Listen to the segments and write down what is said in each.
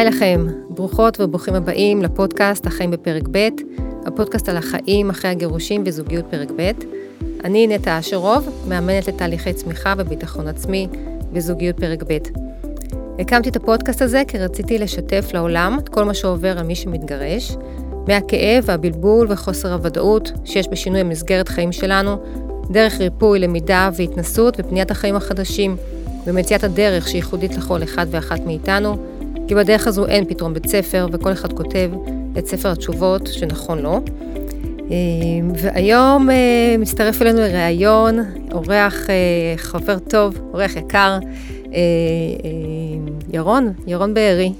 היי לכם, ברוכות וברוכים הבאים לפודקאסט החיים בפרק ב', הפודקאסט על החיים אחרי הגירושים וזוגיות פרק ב'. אני נטע אשרוב, מאמנת לתהליכי צמיחה וביטחון עצמי בזוגיות פרק ב'. הקמתי את הפודקאסט הזה כי רציתי לשתף לעולם את כל מה שעובר על מי שמתגרש, מהכאב והבלבול וחוסר הוודאות שיש בשינוי המסגרת חיים שלנו, דרך ריפוי, למידה והתנסות ופניית החיים החדשים, ומציאת הדרך שייחודית לכל אחד ואחת מאיתנו, כי בדרך הזו אין פתרון בית ספר, וכל אחד כותב את ספר התשובות שנכון לו. והיום אה, מצטרף אלינו לראיון אורח, אה, חבר טוב, אורח יקר, אה, ירון, ירון בארי.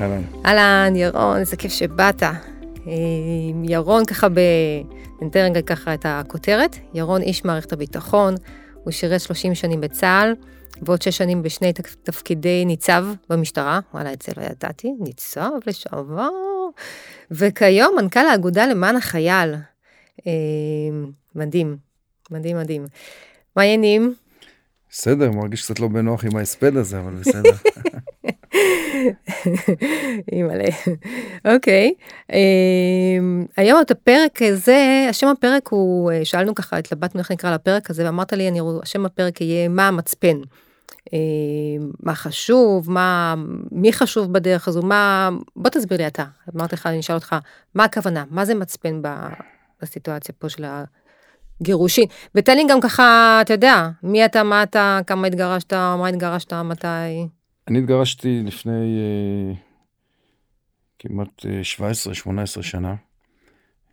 אהלן. אהלן, ירון, איזה כיף שבאת. ירון ככה ב... ניתן רגע ככה את הכותרת. ירון איש מערכת הביטחון, הוא שירת 30 שנים בצה"ל, ועוד 6 שנים בשני תפקידי ניצב במשטרה. וואלה, את זה לא ידעתי, ניצב לשעבר. וכיום מנכ"ל האגודה למען החייל. מדהים, מדהים מדהים. מה העניינים? בסדר, מרגיש קצת לא בנוח עם ההספד הזה, אבל בסדר. אימא'לה. אוקיי. היום את הפרק הזה, השם הפרק הוא, שאלנו ככה, התלבטנו איך נקרא לפרק הזה, ואמרת לי, אני, השם הפרק יהיה מה המצפן. מה חשוב, מה, מי חשוב בדרך הזו, מה, בוא תסביר לי אתה. אמרתי לך, אני אשאל אותך, מה הכוונה, מה זה מצפן בסיטואציה פה של הגירושין. ותן לי גם ככה, אתה יודע, מי אתה, מה אתה, כמה התגרשת, מה התגרשת, מתי. אני התגרשתי לפני uh, כמעט 17-18 uh, שנה,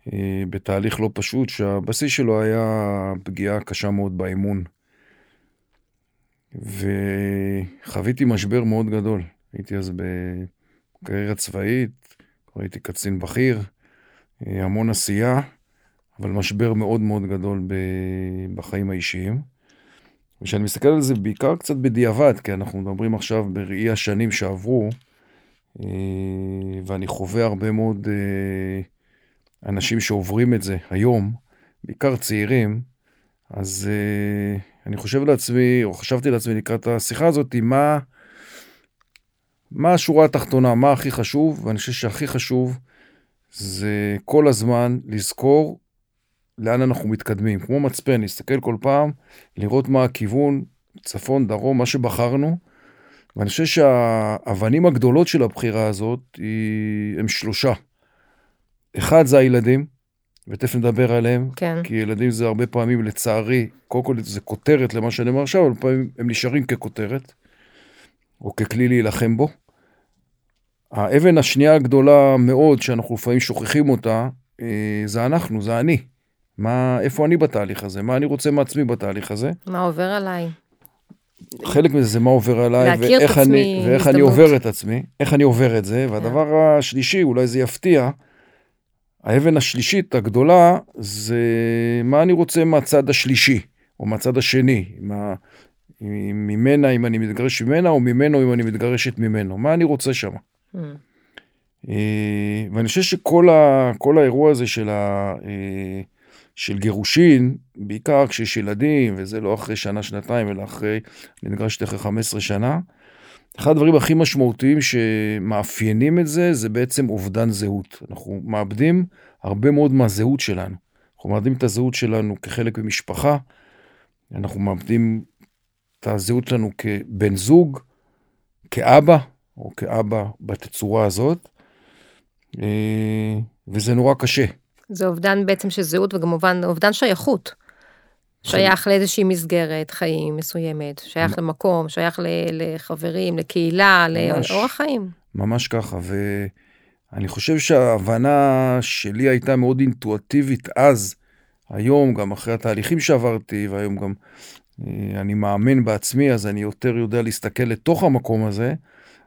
uh, בתהליך לא פשוט, שהבסיס שלו היה פגיעה קשה מאוד באמון. וחוויתי משבר מאוד גדול. הייתי אז בקריירה צבאית, הייתי קצין בכיר, המון עשייה, אבל משבר מאוד מאוד גדול בחיים האישיים. וכשאני מסתכל על זה בעיקר קצת בדיעבד, כי אנחנו מדברים עכשיו בראי השנים שעברו, ואני חווה הרבה מאוד אנשים שעוברים את זה היום, בעיקר צעירים, אז אני חושב לעצמי, או חשבתי לעצמי לקראת השיחה הזאת, מה, מה השורה התחתונה, מה הכי חשוב, ואני חושב שהכי חשוב זה כל הזמן לזכור לאן אנחנו מתקדמים. כמו מצפן, להסתכל כל פעם, לראות מה הכיוון, צפון, דרום, מה שבחרנו. ואני חושב שהאבנים הגדולות של הבחירה הזאת היא, הם שלושה. אחד זה הילדים, ותכף נדבר עליהם, כן. כי ילדים זה הרבה פעמים, לצערי, קודם כל זה כותרת למה שאני אומר עכשיו, אבל פעמים הם נשארים ככותרת, או ככלי להילחם בו. האבן השנייה הגדולה מאוד, שאנחנו לפעמים שוכחים אותה, אה, זה אנחנו, זה אני. מה, איפה אני בתהליך הזה? מה אני רוצה מעצמי בתהליך הזה? מה עובר עליי? חלק מזה זה מה עובר עליי, להכיר את אני, ואיך אני עובר את עצמי, איך אני עובר את זה, והדבר. השלישי, אולי זה יפתיע, האבן השלישית הגדולה זה מה אני רוצה מהצד השלישי, או מהצד השני, מה, ממנה אם אני מתגרש ממנה, או ממנו אם אני מתגרשת ממנו, מה אני רוצה שם. Mm. ואני חושב שכל ה, האירוע הזה של, ה, אה, של גירושין, בעיקר כשיש ילדים, וזה לא אחרי שנה, שנתיים, אלא אחרי, אני נתגרשתי אחרי 15 שנה, אחד הדברים הכי משמעותיים שמאפיינים את זה, זה בעצם אובדן זהות. אנחנו מאבדים הרבה מאוד מהזהות שלנו. אנחנו מאבדים את הזהות שלנו כחלק ממשפחה, אנחנו מאבדים את הזהות שלנו כבן זוג, כאבא, או כאבא בתצורה הזאת, אה, וזה נורא קשה. זה אובדן בעצם של זהות וכמובן אובדן שייכות. שייך לאיזושהי מסגרת חיים מסוימת, שייך למקום, שייך לחברים, לקהילה, לאורח חיים. ממש ככה, ואני חושב שההבנה שלי הייתה מאוד אינטואטיבית אז, היום, גם אחרי התהליכים שעברתי, והיום גם אה, אני מאמן בעצמי, אז אני יותר יודע להסתכל לתוך המקום הזה,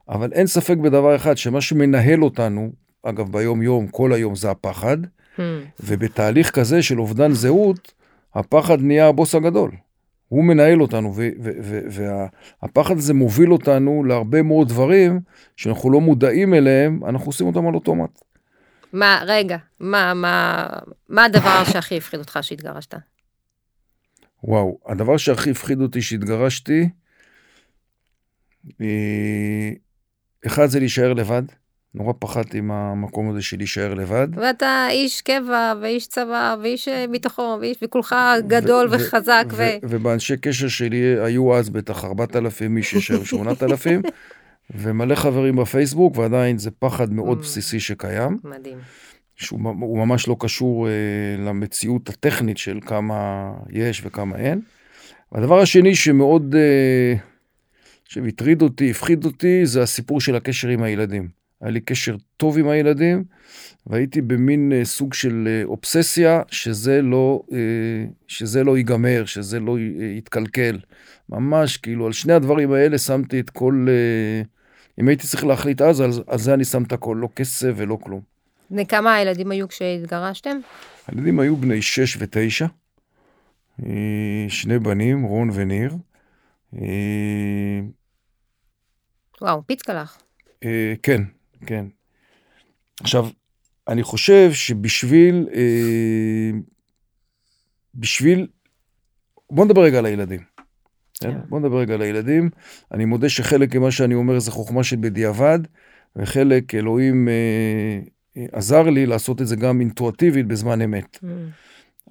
אבל אין ספק בדבר אחד, שמה שמנהל אותנו, אגב, ביום-יום, כל היום, זה הפחד, hmm. ובתהליך כזה של אובדן זהות, הפחד נהיה הבוס הגדול. הוא מנהל אותנו, והפחד הזה מוביל אותנו להרבה מאוד דברים שאנחנו לא מודעים אליהם, אנחנו עושים אותם על אוטומט. מה, רגע, מה, מה, מה הדבר שהכי הפחיד אותך שהתגרשת? וואו, הדבר שהכי הפחיד אותי שהתגרשתי, אה, אחד זה להישאר לבד, נורא פחדתי מהמקום הזה של להישאר לבד. ואתה איש קבע, ואיש צבא, ואיש אה, ביטחון, ואיש, וכולך גדול ו- וחזק. ו- ו- ובאנשי קשר שלי היו אז בטח 4,000 איש, יש היום 8,000, ומלא חברים בפייסבוק, ועדיין זה פחד מאוד Mm. בסיסי שקיים. מדהים. שהוא ממש לא קשור אה, למציאות הטכנית של כמה יש וכמה אין. והדבר השני שמאוד, אה, שהטריד אותי, הפחיד אותי, זה הסיפור של הקשר עם הילדים. היה לי קשר טוב עם הילדים, והייתי במין אה, סוג של אה, אובססיה, שזה לא, אה, שזה לא ייגמר, שזה לא יתקלקל. ממש, כאילו, על שני הדברים האלה שמתי את כל... אם הייתי צריך להחליט אז, על, על זה אני שם את הכל, לא כסף ולא כלום. בני כמה הילדים היו כשהתגרשתם? הילדים היו בני שש ותשע, שני בנים, רון וניר. וואו, פיצקלח. כן, כן. עכשיו, אני חושב שבשביל, אה, בשביל, בוא נדבר רגע על הילדים. כן? כן. בוא נדבר רגע על הילדים. אני מודה שחלק ממה שאני אומר זה חוכמה של בדיעבד, וחלק אלוהים אה, אה, עזר לי לעשות את זה גם אינטואטיבית בזמן אמת. Mm.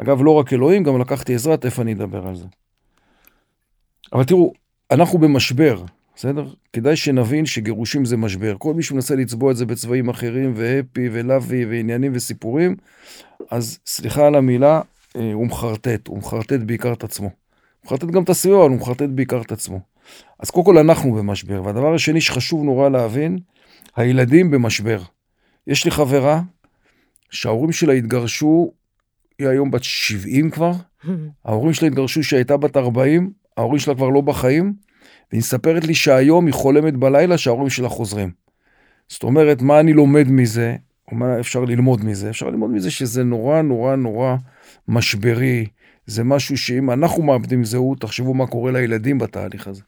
אגב, לא רק אלוהים, גם לקחתי עזרה, תכף אני אדבר על זה. אבל תראו, אנחנו במשבר, בסדר? כדאי שנבין שגירושים זה משבר. כל מי שמנסה לצבוע את זה בצבעים אחרים, והפי ולאבי ועניינים וסיפורים, אז סליחה על המילה, אה, הוא מחרטט, הוא מחרטט בעיקר את עצמו. הוא מחרטט גם את הסביבה, אבל הוא מחרטט בעיקר את עצמו. אז קודם כל אנחנו במשבר. והדבר השני שחשוב נורא להבין, הילדים במשבר. יש לי חברה שההורים שלה התגרשו, היא היום בת 70 כבר, ההורים שלה התגרשו כשהיא הייתה בת 40, ההורים שלה כבר לא בחיים, והיא מספרת לי שהיום היא חולמת בלילה שההורים שלה חוזרים. זאת אומרת, מה אני לומד מזה? או מה אפשר ללמוד מזה? אפשר ללמוד מזה שזה נורא נורא נורא משברי, זה משהו שאם אנחנו מאבדים זהות, תחשבו מה קורה לילדים בתהליך הזה.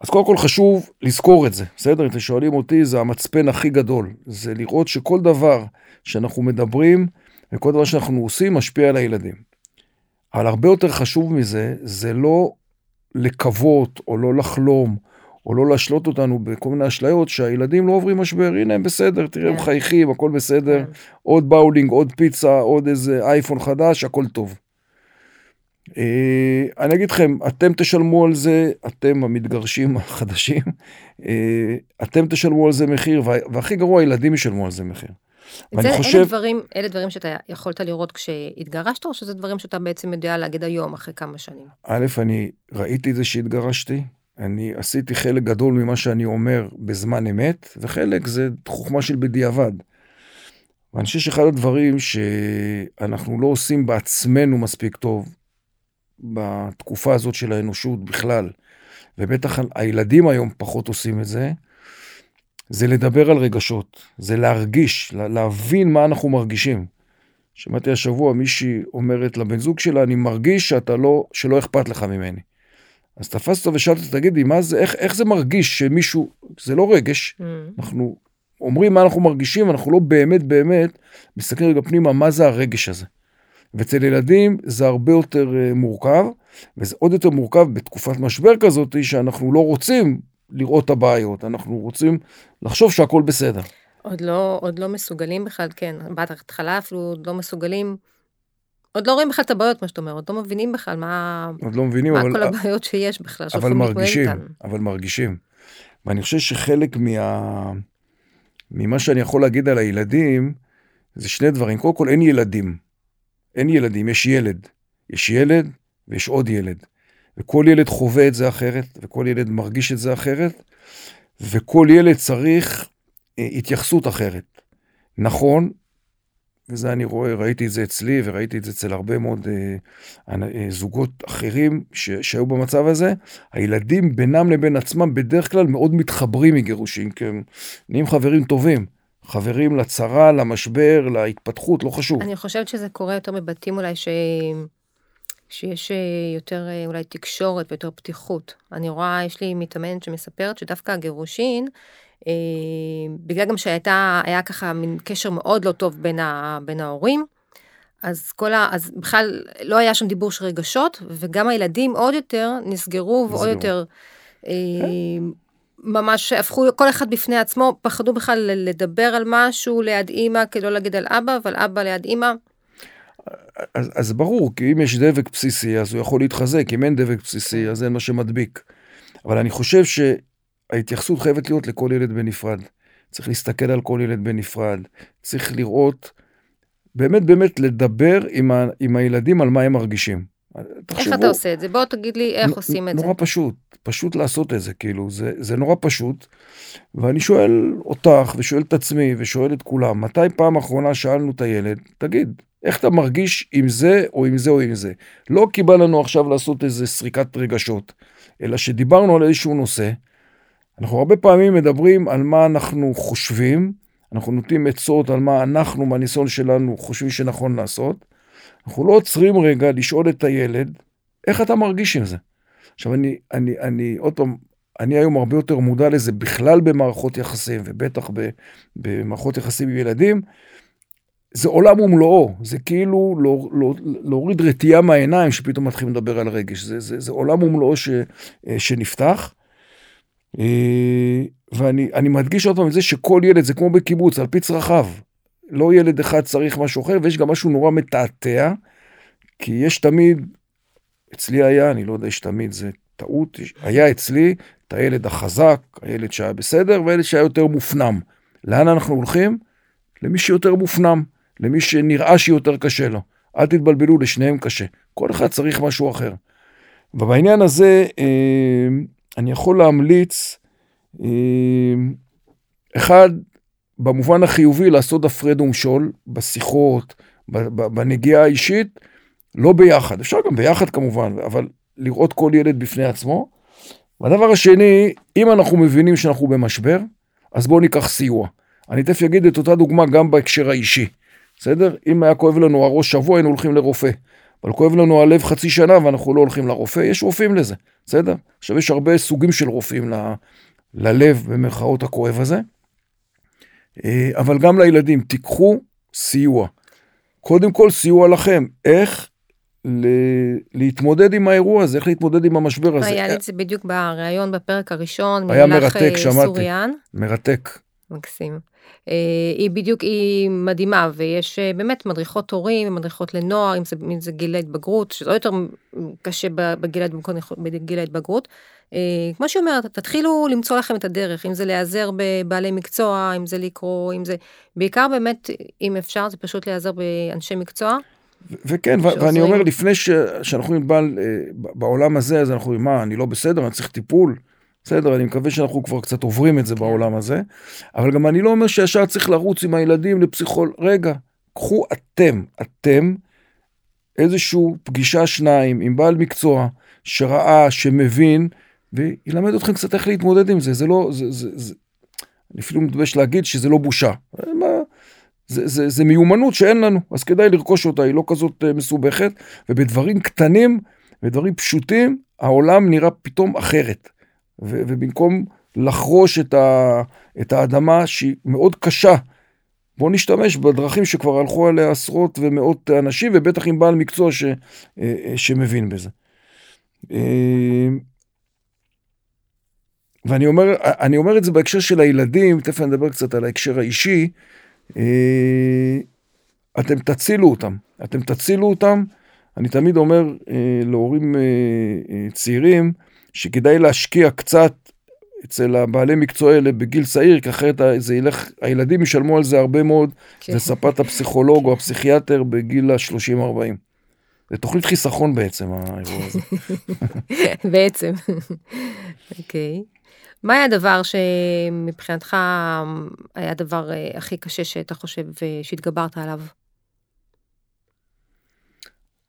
אז קודם כל חשוב לזכור את זה, בסדר? אם אתם שואלים אותי, זה המצפן הכי גדול. זה לראות שכל דבר שאנחנו מדברים וכל דבר שאנחנו עושים משפיע על הילדים. אבל הרבה יותר חשוב מזה, זה לא לקוות או לא לחלום או לא להשלות אותנו בכל מיני אשליות שהילדים לא עוברים משבר, הנה הם בסדר, תראה הם כן. חייכים, הכל בסדר, כן. עוד באולינג, עוד פיצה, עוד איזה אייפון חדש, הכל טוב. אה, אני אגיד לכם, אתם תשלמו על זה, אתם המתגרשים החדשים, אה, אתם תשלמו על זה מחיר, וה- והכי גרוע, הילדים ישלמו על זה מחיר. ואני זה, חושב, אלה, דברים, אלה דברים שאתה יכולת לראות כשהתגרשת, או שזה דברים שאתה בעצם יודע להגיד היום, אחרי כמה שנים? א', אני ראיתי את זה שהתגרשתי, אני עשיתי חלק גדול ממה שאני אומר בזמן אמת, וחלק זה חוכמה של בדיעבד. ואני חושב שאחד הדברים שאנחנו לא עושים בעצמנו מספיק טוב, בתקופה הזאת של האנושות בכלל, ובטח הילדים היום פחות עושים את זה, זה לדבר על רגשות, זה להרגיש, לה- להבין מה אנחנו מרגישים. שמעתי השבוע מישהי אומרת לבן זוג שלה, אני מרגיש שאתה לא, שלא אכפת לך ממני. אז תפסת ושאלת, תגידי, מה זה, איך, איך זה מרגיש שמישהו, זה לא רגש, Mm. אנחנו אומרים מה אנחנו מרגישים, אנחנו לא באמת באמת מסתכלים רגע פנימה מה זה הרגש הזה. ואצל ילדים זה הרבה יותר אה, מורכב, וזה עוד יותר מורכב בתקופת משבר כזאת, שאנחנו לא רוצים לראות את הבעיות, אנחנו רוצים לחשוב שהכל בסדר. עוד לא, עוד לא מסוגלים בכלל, כן, בהתחלה אפילו עוד לא מסוגלים, עוד לא רואים בכלל את הבעיות, מה שאתה אומר, עוד לא מבינים בכלל מה, עוד לא מבינים, מה אבל, כל הבעיות שיש בכלל, אבל מרגישים. אבל מרגישים. ואני חושב שחלק מה... ממה שאני יכול להגיד על הילדים, זה שני דברים. קודם כל, אין ילדים. אין ילדים, יש ילד. יש ילד ויש עוד ילד. וכל ילד חווה את זה אחרת, וכל ילד מרגיש את זה אחרת, וכל ילד צריך אה, התייחסות אחרת. נכון, וזה אני רואה, ראיתי את זה אצלי וראיתי את זה אצל הרבה מאוד אה, אה, זוגות אחרים ש, שהיו במצב הזה, הילדים בינם לבין עצמם בדרך כלל מאוד מתחברים מגירושים, כי הם נהיים חברים טובים. חברים לצרה, למשבר, להתפתחות, לא חשוב. אני חושבת שזה קורה יותר בבתים אולי ש... שיש אה, יותר אה, אולי תקשורת ויותר פתיחות. אני רואה, יש לי מתאמנת שמספרת שדווקא הגירושין, אה, בגלל גם שהייתה, היה ככה מין קשר מאוד לא טוב בין, ה, בין ההורים, אז כל ה... אז בכלל לא היה שם דיבור של רגשות, וגם הילדים עוד יותר נסגרו ועוד. יותר אה, ממש הפכו, כל אחד בפני עצמו, פחדו בכלל לדבר על משהו ליד אימא, כדי לא להגיד על אבא, אבל אבא ליד אימא. אז, אז ברור, כי אם יש דבק בסיסי, אז הוא יכול להתחזק, אם אין דבק בסיסי, אז אין מה שמדביק. אבל אני חושב שההתייחסות חייבת להיות לכל ילד בנפרד. צריך להסתכל על כל ילד בנפרד, צריך לראות, באמת באמת לדבר עם, ה, עם הילדים על מה הם מרגישים. תחשבו, איך אתה עושה את זה? בוא תגיד לי איך נ, עושים את נורא זה. נורא פשוט, פשוט לעשות את זה, כאילו, זה, זה נורא פשוט. ואני שואל אותך, ושואל את עצמי, ושואל את כולם, מתי פעם אחרונה שאלנו את הילד, תגיד, איך אתה מרגיש עם זה, או עם זה, או עם זה? לא כי בא לנו עכשיו לעשות איזה סריקת רגשות, אלא שדיברנו על איזשהו נושא, אנחנו הרבה פעמים מדברים על מה אנחנו חושבים, אנחנו נותנים עצות על מה אנחנו, מהניסיון שלנו, חושבים שנכון לעשות. אנחנו לא עוצרים רגע לשאול את הילד, איך אתה מרגיש עם זה? עכשיו, אני, אני, אני, עוד פעם, אני היום הרבה יותר מודע לזה בכלל במערכות יחסים, ובטח במערכות יחסים עם ילדים. זה עולם ומלואו, זה כאילו לא, לא, להוריד רתיעה מהעיניים שפתאום מתחילים לדבר על רגש, זה, זה, זה עולם ומלואו ש, שנפתח. אה, ואני מדגיש עוד פעם את זה שכל ילד זה כמו בקיבוץ, על פי צרכיו. לא ילד אחד צריך משהו אחר, ויש גם משהו נורא מתעתע, כי יש תמיד, אצלי היה, אני לא יודע, יש תמיד, זה טעות, היה אצלי את הילד החזק, הילד שהיה בסדר, והילד שהיה יותר מופנם. לאן אנחנו הולכים? למי שיותר מופנם, למי שנראה שיותר קשה לו. אל תתבלבלו, לשניהם קשה. כל אחד צריך משהו אחר. ובעניין הזה, אה, אני יכול להמליץ, אה, אחד, במובן החיובי, לעשות הפרד ומשול בשיחות, בנגיעה האישית, לא ביחד. אפשר גם ביחד כמובן, אבל לראות כל ילד בפני עצמו. והדבר השני, אם אנחנו מבינים שאנחנו במשבר, אז בואו ניקח סיוע. אני תכף אגיד את אותה דוגמה גם בהקשר האישי, בסדר? אם היה כואב לנו הראש שבוע, היינו הולכים לרופא. אבל כואב לנו הלב חצי שנה ואנחנו לא הולכים לרופא, יש רופאים לזה, בסדר? עכשיו יש הרבה סוגים של רופאים ל, ללב במרכאות הכואב הזה, אה, אבל גם לילדים, תיקחו סיוע. קודם כל סיוע לכם, איך ל- להתמודד עם האירוע הזה, איך להתמודד עם המשבר הזה. היה לי את זה בדיוק בריאיון בפרק הראשון, היה מרתק, אה, שמעתי. סוריאן. מרתק. מקסים. אה, היא בדיוק, היא מדהימה, ויש אה, באמת מדריכות הורים, מדריכות לנוער, אם זה, אם זה גיל ההתבגרות, שזה יותר קשה בגיל ההתבגרות. אה, כמו שהיא אומרת, תתחילו למצוא לכם את הדרך, אם זה להיעזר בבעלי מקצוע, אם זה לקרוא, אם זה, בעיקר באמת, אם אפשר, זה פשוט להיעזר באנשי מקצוע. וכן, ואני אומר, לפני שאנחנו נתבל בעולם הזה, אז אנחנו מה, אני לא בסדר, אני צריך טיפול. בסדר, אני מקווה שאנחנו כבר קצת עוברים את זה בעולם הזה, אבל גם אני לא אומר שישר צריך לרוץ עם הילדים לפסיכול... רגע, קחו אתם, אתם, איזושהי פגישה שניים עם בעל מקצוע שראה, שמבין, וילמד אתכם קצת איך להתמודד עם זה. זה לא, זה, זה, זה, אני אפילו מתבייש להגיד שזה לא בושה. מה, זה, זה, זה מיומנות שאין לנו, אז כדאי לרכוש אותה, היא לא כזאת אה, מסובכת, ובדברים קטנים, ודברים פשוטים, העולם נראה פתאום אחרת. ו- ובמקום לחרוש את, ה- את האדמה שהיא מאוד קשה, בואו נשתמש בדרכים שכבר הלכו עליה עשרות ומאות אנשים, ובטח עם בעל מקצוע ש- אה, שמבין בזה. אה, ואני אומר, אני אומר את זה בהקשר של הילדים, תכף אני אדבר קצת על ההקשר האישי, אה, אתם תצילו אותם, אתם תצילו אותם. אני תמיד אומר להורים צעירים, שכדאי להשקיע קצת אצל הבעלי מקצוע האלה בגיל צעיר, כי אחרת זה ילך, הילדים ישלמו על זה הרבה מאוד, כן. זה ספת הפסיכולוג או הפסיכיאטר בגיל ה-30-40. זה תוכנית חיסכון בעצם, האירוע הזה. בעצם. אוקיי. okay. מה היה הדבר שמבחינתך היה הדבר אה, הכי קשה שאתה חושב אה, שהתגברת עליו?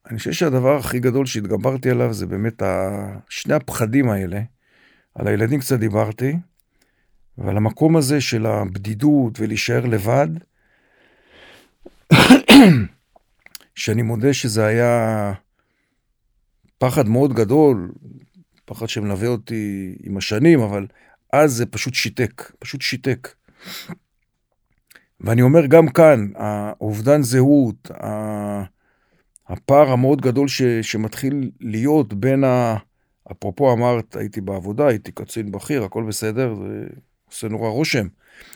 אני חושב שהדבר הכי גדול שהתגברתי עליו זה באמת שני הפחדים האלה. על הילדים קצת דיברתי, ועל המקום הזה של הבדידות ולהישאר לבד, שאני מודה שזה היה פחד מאוד גדול, פחד שמלווה אותי עם השנים, אבל אז זה פשוט שיתק, פשוט שיתק. ואני אומר גם כאן, האובדן זהות, הפער המאוד גדול ש, שמתחיל להיות בין אפרופו אמרת, הייתי בעבודה, הייתי קצין בכיר, הכל בסדר, זה עושה נורא רושם.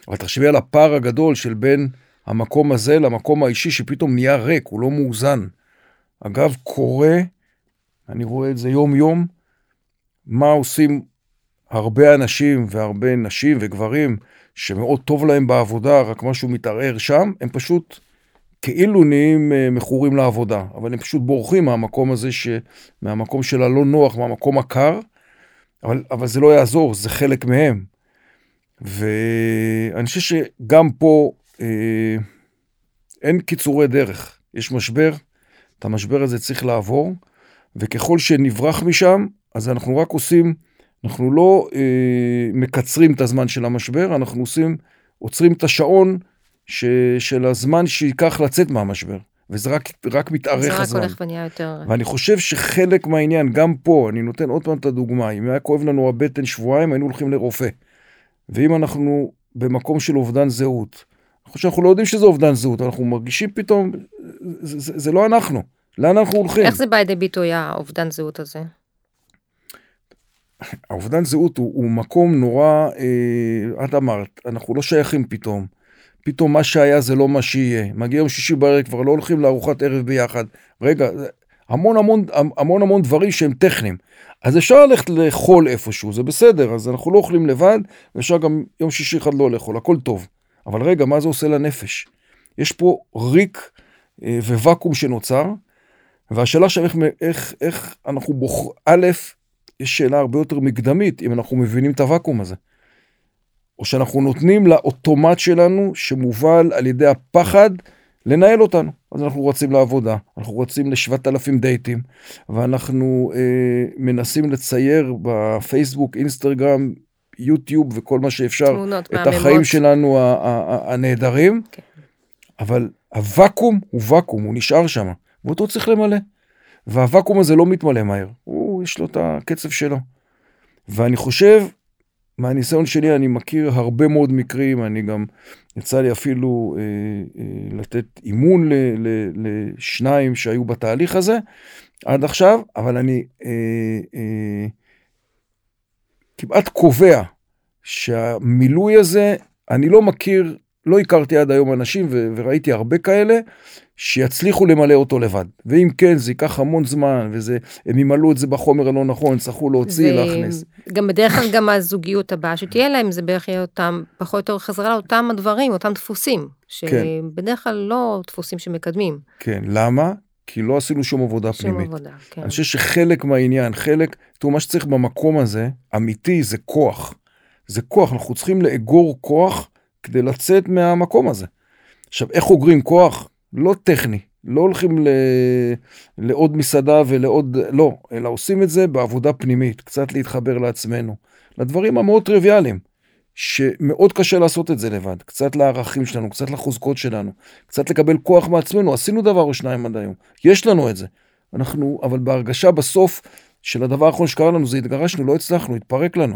אבל תחשבי על הפער הגדול של בין המקום הזה למקום האישי, שפתאום נהיה ריק, הוא לא מאוזן. אגב, קורה, אני רואה את זה יום-יום, מה עושים הרבה אנשים והרבה נשים וגברים שמאוד טוב להם בעבודה, רק משהו מתערער שם, הם פשוט כאילו נהיים אה, מכורים לעבודה, אבל הם פשוט בורחים מהמקום הזה, ש... מהמקום של הלא נוח, מהמקום הקר, אבל, אבל זה לא יעזור, זה חלק מהם. ואני חושב שגם פה אה, אין קיצורי דרך, יש משבר, את המשבר הזה צריך לעבור, וככל שנברח משם, אז אנחנו רק עושים, אנחנו לא אה, מקצרים את הזמן של המשבר, אנחנו עושים, עוצרים את השעון ש, של הזמן שייקח לצאת מהמשבר. וזה רק, רק מתארך הזמן. זה רק הולך ונהיה יותר... ואני חושב שחלק מהעניין, גם פה, אני נותן עוד פעם את הדוגמה, אם היה כואב לנו הבטן שבועיים, היינו הולכים לרופא. ואם אנחנו במקום של אובדן זהות, אני חושב שאנחנו לא יודעים שזה אובדן זהות, אנחנו מרגישים פתאום, זה, זה, זה לא אנחנו, לאן אנחנו הולכים? איך זה בא לידי ביטוי האובדן זהות הזה? האובדן זהות הוא, הוא מקום נורא, אה, את אמרת, אנחנו לא שייכים פתאום. פתאום מה שהיה זה לא מה שיהיה. מגיע יום שישי בערב, כבר לא הולכים לארוחת ערב ביחד. רגע, המון המון המון המון דברים שהם טכניים. אז אפשר ללכת לאכול איפשהו, זה בסדר, אז אנחנו לא אוכלים לבד, ואפשר גם יום שישי אחד לא לאכול, הכל טוב. אבל רגע, מה זה עושה לנפש? יש פה ריק אה, וואקום שנוצר, והשאלה עכשיו איך, איך, איך אנחנו בוחרים, א', יש שאלה הרבה יותר מקדמית, אם אנחנו מבינים את הוואקום הזה. או שאנחנו נותנים לאוטומט שלנו, שמובל על ידי הפחד, לנהל אותנו. אז אנחנו רצים לעבודה, אנחנו רצים לשבעת אלפים דייטים, ואנחנו אה, מנסים לצייר בפייסבוק, אינסטגרם, יוטיוב וכל מה שאפשר, את מהממות. החיים שלנו הנהדרים, כן. אבל הוואקום הוא ואקום, הוא נשאר שם, ואותו צריך למלא. והוואקום הזה לא מתמלא מהר, הוא, יש לו את הקצב שלו. ואני חושב מהניסיון שלי אני מכיר הרבה מאוד מקרים, אני גם, יצא לי אפילו אה, אה, לתת אימון ל, ל, לשניים שהיו בתהליך הזה עד עכשיו, אבל אני אה, אה, כמעט קובע שהמילוי הזה, אני לא מכיר, לא הכרתי עד היום אנשים, ו, וראיתי הרבה כאלה, שיצליחו למלא אותו לבד. ואם כן, זה ייקח המון זמן, והם ימלאו את זה בחומר הלא נכון, יצטרכו להוציא, ו... להכניס. גם בדרך כלל גם הזוגיות הבאה שתהיה להם, זה בערך יהיה אותם, פחות או יותר חזרה לאותם הדברים, אותם דפוסים, כן. שבדרך כלל לא דפוסים שמקדמים. כן, למה? כי לא עשינו שום עבודה שום פנימית. עבודה, כן. אני חושב שחלק מהעניין, חלק, תראו, מה שצריך במקום הזה, אמיתי, זה כוח. זה כוח, אנחנו צריכים לאגור כוח כדי לצאת מהמקום הזה. עכשיו, איך אוגרים כוח? לא טכני, לא הולכים ל... לעוד מסעדה ולעוד, לא, אלא עושים את זה בעבודה פנימית, קצת להתחבר לעצמנו, לדברים המאוד טריוויאליים, שמאוד קשה לעשות את זה לבד, קצת לערכים שלנו, קצת לחוזקות שלנו, קצת לקבל כוח מעצמנו, עשינו דבר או שניים עד היום, יש לנו את זה. אנחנו, אבל בהרגשה בסוף של הדבר האחרון שקרה לנו זה התגרשנו, לא הצלחנו, התפרק לנו.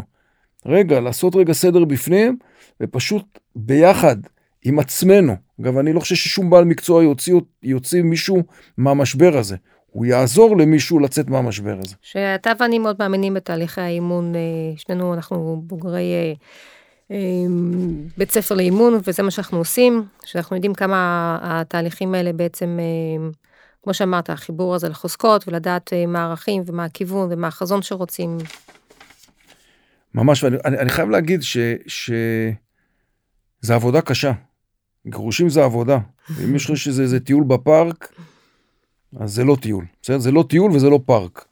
רגע, לעשות רגע סדר בפנים, ופשוט ביחד עם עצמנו. אגב, אני לא חושב ששום בעל מקצוע יוציא, יוציא מישהו מהמשבר הזה. הוא יעזור למישהו לצאת מהמשבר הזה. שאתה ואני מאוד מאמינים בתהליכי האימון, אה, שנינו אנחנו בוגרי אה, אה, בית ספר לאימון, וזה מה שאנחנו עושים, שאנחנו יודעים כמה התהליכים האלה בעצם, כמו שאמרת, החיבור הזה לחוזקות, ולדעת מה הערכים ומה הכיוון ומה החזון שרוצים. ממש, ואני אני חייב להגיד שזה עבודה קשה. גירושים זה עבודה. אם יש לך שזה איזה טיול בפארק, אז זה לא טיול. בסדר? זה לא טיול וזה לא פארק.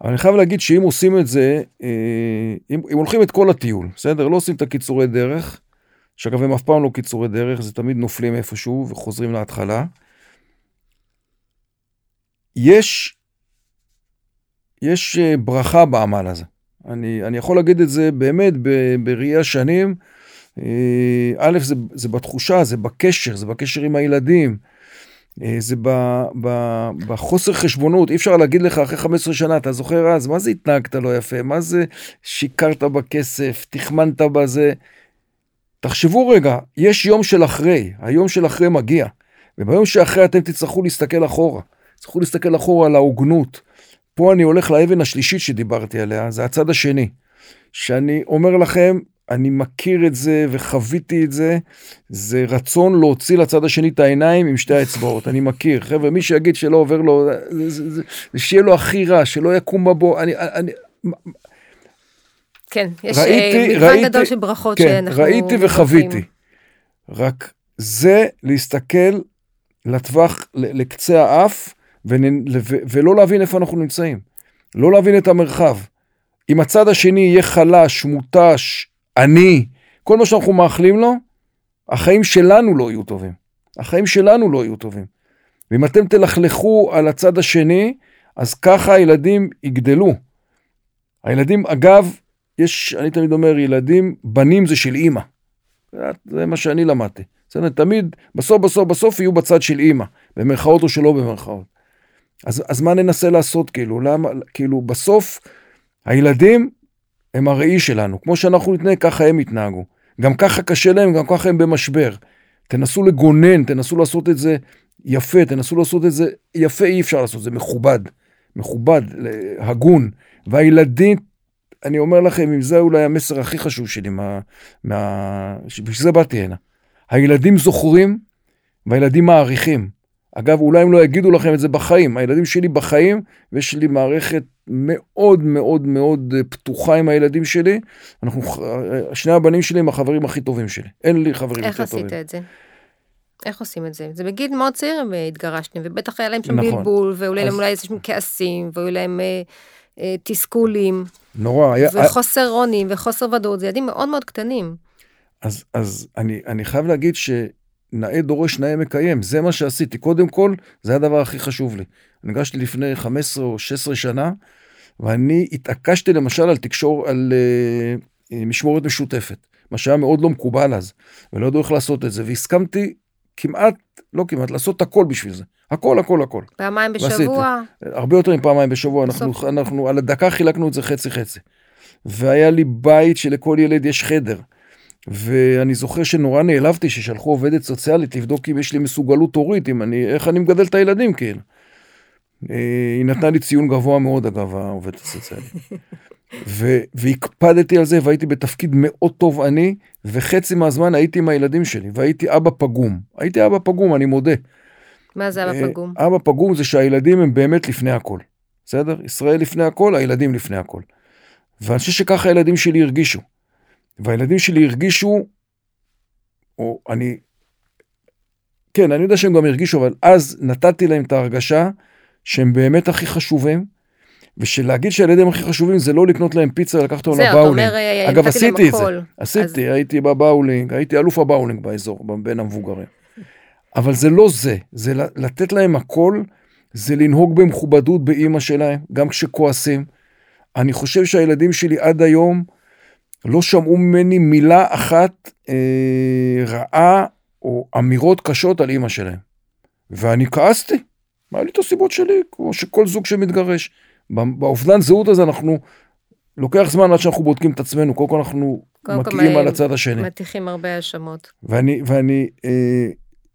אבל אני חייב להגיד שאם עושים את זה, אה, אם, אם הולכים את כל הטיול, בסדר? לא עושים את הקיצורי דרך, שאגב הם אף פעם לא קיצורי דרך, זה תמיד נופלים איפשהו וחוזרים להתחלה. יש, יש אה, ברכה בעמל הזה. אני, אני יכול להגיד את זה באמת בראייה שנים. אה, א', זה, זה בתחושה, זה בקשר, זה בקשר עם הילדים, אה, זה ב, ב, בחוסר חשבונות, אי אפשר להגיד לך אחרי 15 שנה, אתה זוכר אז, מה זה התנהגת לא יפה, מה זה שיקרת בכסף, תחמנת בזה. תחשבו רגע, יש יום של אחרי, היום של אחרי מגיע, וביום שאחרי אתם תצטרכו להסתכל אחורה. תצטרכו להסתכל אחורה על ההוגנות, פה אני הולך לאבן השלישית שדיברתי עליה, זה הצד השני. שאני אומר לכם, אני מכיר את זה וחוויתי את זה, זה רצון להוציא לצד השני את העיניים עם שתי האצבעות, אני מכיר. חבר'ה, מי שיגיד שלא עובר לו, זה, זה, זה, שיהיה לו הכי רע, שלא יקום בבוא, אני... אני כן, יש ראיתי, מגוון ראיתי, גדול של ברכות כן, שאנחנו... ראיתי וחוויתי. רק זה להסתכל לטווח, לקצה האף, ולא להבין איפה אנחנו נמצאים. לא להבין את המרחב. אם הצד השני יהיה חלש, מותש, עני, כל מה שאנחנו מאחלים לו, החיים שלנו לא יהיו טובים. החיים שלנו לא יהיו טובים. ואם אתם תלכלכו על הצד השני, אז ככה הילדים יגדלו. הילדים, אגב, יש, אני תמיד אומר, ילדים, בנים זה של אימא. זה מה שאני למדתי. בסדר? תמיד, בסוף, בסוף, בסוף יהיו בצד של אימא, במרכאות או שלא במרכאות. אז, אז מה ננסה לעשות, כאילו? למה, כאילו, בסוף, הילדים הם הראי שלנו. כמו שאנחנו נתנהג, ככה הם יתנהגו. גם ככה קשה להם, גם ככה הם במשבר. תנסו לגונן, תנסו לעשות את זה יפה, תנסו לעשות את זה יפה, אי אפשר לעשות, זה מכובד. מכובד, הגון. והילדים, אני אומר לכם, אם זה אולי המסר הכי חשוב שלי, מה... מה... בשביל זה באתי הנה. הילדים זוכרים והילדים מעריכים. אגב, אולי הם לא יגידו לכם את זה בחיים. הילדים שלי בחיים, ויש לי מערכת מאוד מאוד מאוד פתוחה עם הילדים שלי. אנחנו, שני הבנים שלי הם החברים הכי טובים שלי. אין לי חברים יותר טובים. איך עשית את זה? איך עושים את זה? זה בגיל מאוד צעיר הם התגרשתם, ובטח היה להם שם נכון. בלבול, ואולי אז... להם אולי איזה כעסים, והיו להם אה, אה, תסכולים. נורא. היה... וחוסר אונים, וחוסר ודאות, זה ילדים מאוד מאוד קטנים. אז, אז אני, אני חייב להגיד שנאה דורש נאה מקיים, זה מה שעשיתי. קודם כל, זה הדבר הכי חשוב לי. ניגשתי לפני 15 או 16 שנה, ואני התעקשתי למשל על תקשור, על uh, משמורת משותפת, מה שהיה מאוד לא מקובל אז, ולא ידעו איך לעשות את זה, והסכמתי כמעט, לא כמעט, לעשות הכל בשביל זה. הכל, הכל, הכל. פעמיים בשבוע? ועשיתי. הרבה יותר מפעמיים בשבוע, אנחנו, אנחנו על הדקה חילקנו את זה חצי חצי. והיה לי בית שלכל ילד יש חדר. ואני זוכר שנורא נעלבתי ששלחו עובדת סוציאלית לבדוק אם יש לי מסוגלות הורית, אם אני, איך אני מגדל את הילדים כאילו. אה, היא נתנה לי ציון גבוה מאוד אגב, העובדת הסוציאלית. והקפדתי על זה והייתי בתפקיד מאוד טוב אני, וחצי מהזמן הייתי עם הילדים שלי, והייתי אבא פגום. הייתי אבא פגום, אני מודה. מה זה אבא אה, פגום? אבא פגום זה שהילדים הם באמת לפני הכל. בסדר? ישראל לפני הכל, הילדים לפני הכל. ואני חושב שככה הילדים שלי הרגישו. והילדים שלי הרגישו, או אני, כן, אני יודע שהם גם הרגישו, אבל אז נתתי להם את ההרגשה שהם באמת הכי חשובים, ושלהגיד שהילדים הכי חשובים זה לא לקנות להם פיצה ולקחת אותם לבאולינג. אה, אגב, עשיתי את זה. עשיתי, אז... הייתי בבאולינג, הייתי אלוף הבאולינג באזור, בין המבוגרים. אבל זה לא זה, זה לתת להם הכל, זה לנהוג במכובדות באימא שלהם, גם כשכועסים. אני חושב שהילדים שלי עד היום, לא שמעו ממני מילה אחת אה, רעה או אמירות קשות על אימא שלהם. ואני כעסתי, היה לי את הסיבות שלי, כמו שכל זוג שמתגרש. באובדן זהות הזה אנחנו, לוקח זמן עד שאנחנו בודקים את עצמנו, קודם כל אנחנו מקיאים על הצד השני. מטיחים הרבה האשמות. ואני, ואני, אה,